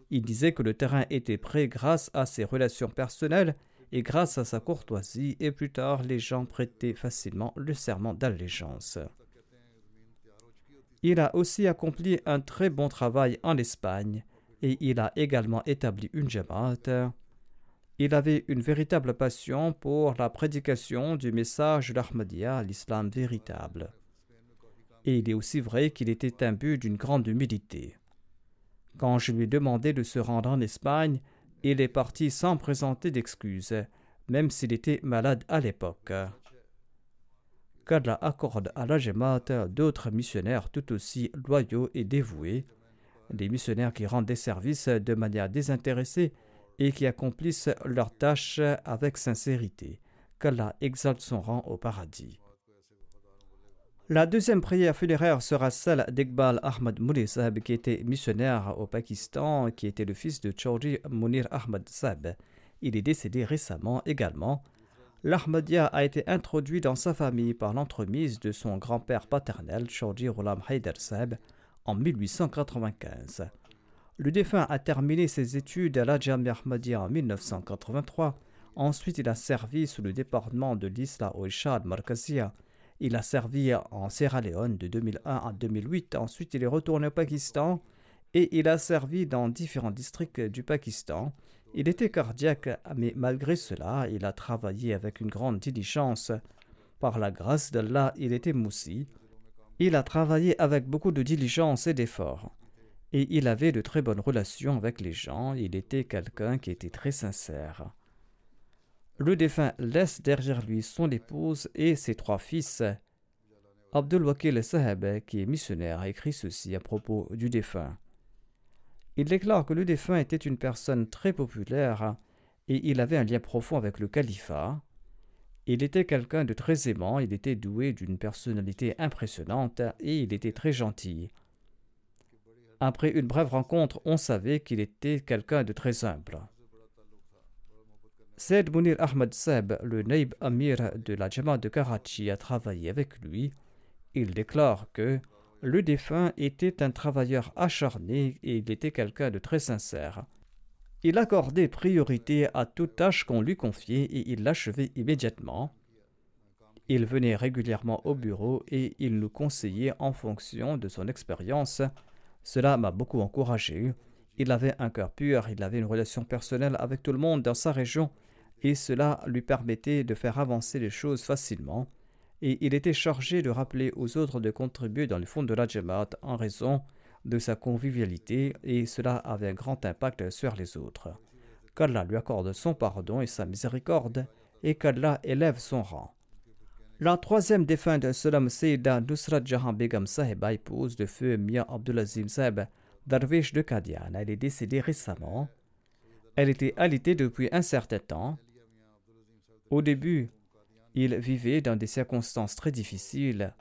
Il disait que le terrain était prêt grâce à ses relations personnelles et grâce à sa courtoisie, et plus tard, les gens prêtaient facilement le serment d'allégeance. Il a aussi accompli un très bon travail en Espagne et il a également établi une Jamaat il avait une véritable passion pour la prédication du message d'Ahmadiyya, l'islam véritable. Et il est aussi vrai qu'il était imbu d'une grande humilité. Quand je lui ai demandé de se rendre en Espagne, il est parti sans présenter d'excuses, même s'il était malade à l'époque. Qu'Allah accorde à la d'autres missionnaires tout aussi loyaux et dévoués, des missionnaires qui rendent des services de manière désintéressée et qui accomplissent leurs tâches avec sincérité. Qu'Allah exalte son rang au paradis. La deuxième prière funéraire sera celle d'Iqbal Ahmad Munir Sahib, qui était missionnaire au Pakistan, qui était le fils de Chaudhry Munir Ahmad Sahib. Il est décédé récemment également. L'Ahmadiyya a été introduit dans sa famille par l'entremise de son grand-père paternel, Chaudhry Ghulam Haider Sahib, en 1895. Le défunt a terminé ses études à la Jamia en 1983. Ensuite, il a servi sous le département de l'Isla au Ishad Markazia. Il a servi en Sierra Leone de 2001 à 2008. Ensuite, il est retourné au Pakistan et il a servi dans différents districts du Pakistan. Il était cardiaque, mais malgré cela, il a travaillé avec une grande diligence. Par la grâce d'Allah, il était moussi. Il a travaillé avec beaucoup de diligence et d'effort et il avait de très bonnes relations avec les gens, il était quelqu'un qui était très sincère. Le défunt laisse derrière lui son épouse et ses trois fils. Abdul Wakil Saheb, qui est missionnaire, a écrit ceci à propos du défunt. Il déclare que le défunt était une personne très populaire et il avait un lien profond avec le califat. Il était quelqu'un de très aimant, il était doué d'une personnalité impressionnante et il était très gentil. Après une brève rencontre, on savait qu'il était quelqu'un de très humble. Said Munir Ahmad Seb, le naïb amir de la Jama de Karachi, a travaillé avec lui. Il déclare que le défunt était un travailleur acharné et il était quelqu'un de très sincère. Il accordait priorité à toute tâche qu'on lui confiait et il l'achevait immédiatement. Il venait régulièrement au bureau et il nous conseillait en fonction de son expérience. Cela m'a beaucoup encouragé. Il avait un cœur pur, il avait une relation personnelle avec tout le monde dans sa région et cela lui permettait de faire avancer les choses facilement, et il était chargé de rappeler aux autres de contribuer dans le fond de la Jamaat en raison de sa convivialité, et cela avait un grand impact sur les autres. Qu'Allah lui accorde son pardon et sa miséricorde, et qu'Allah élève son rang. La troisième défunte Salam Seyda Nusrat Jahan Begum Sahiba, épouse de feu Mia Abdulazim Sahib, Darwish de Kadian. Elle est décédée récemment. Elle était alitée depuis un certain temps. Au début, il vivait dans des circonstances très difficiles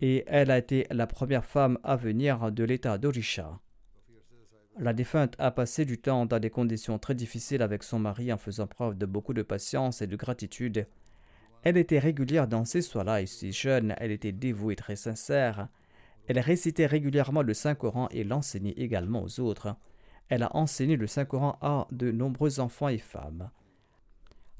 et elle a été la première femme à venir de l'état d'Orisha. La défunte a passé du temps dans des conditions très difficiles avec son mari en faisant preuve de beaucoup de patience et de gratitude. Elle était régulière dans ces soins-là et si jeune, elle était dévouée et très sincère. Elle récitait régulièrement le Saint-Coran et l'enseignait également aux autres. Elle a enseigné le Saint-Coran à de nombreux enfants et femmes.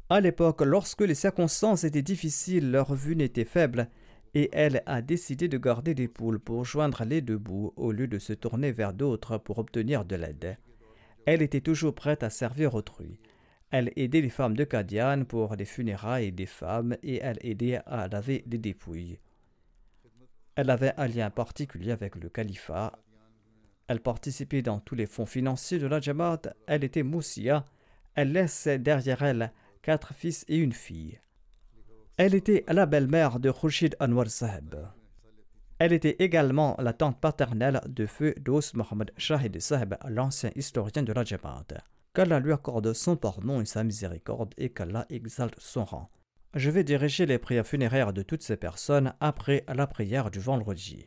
À l'époque, lorsque les circonstances étaient difficiles, leur revenu était faible, et elle a décidé de garder des poules pour joindre les deux bouts au lieu de se tourner vers d'autres pour obtenir de l'aide. Elle était toujours prête à servir autrui. Elle aidait les femmes de Kadian pour les funérailles des femmes et elle aidait à laver des dépouilles. Elle avait un lien particulier avec le califat. Elle participait dans tous les fonds financiers de la Jamaat. Elle était Moussia. Elle laissait derrière elle quatre fils et une fille. Elle était la belle-mère de Khurshid Anwar Sahib. Elle était également la tante paternelle de feu Dos Mohamed Shahid Sahib, l'ancien historien de la Jamaat. Qu'Allah lui accorde son pardon et sa miséricorde et qu'Allah exalte son rang. Je vais diriger les prières funéraires de toutes ces personnes après la prière du vendredi.